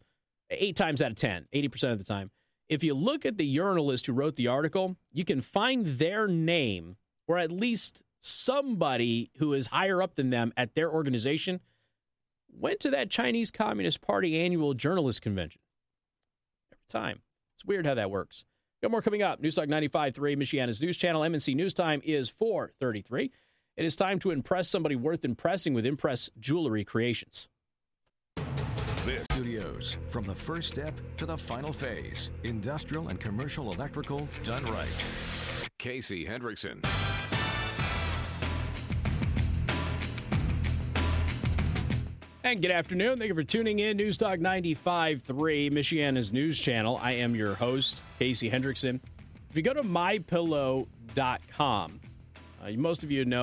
eight times out of 10, 80% of the time, if you look at the journalist who wrote the article, you can find their name or at least somebody who is higher up than them at their organization went to that Chinese Communist Party annual journalist convention. Every time. It's weird how that works. Got more coming up. Newstalk 95.3, Michiana's news channel. MNC News Time is 433. It is time to impress somebody worth impressing with Impress Jewelry Creations. Studios from the first step to the final phase. Industrial and commercial electrical done right. Casey Hendrickson. And good afternoon. Thank you for tuning in. News Talk 95.3, Michiana's news channel. I am your host, Casey Hendrickson. If you go to mypillow.com, uh, most of you know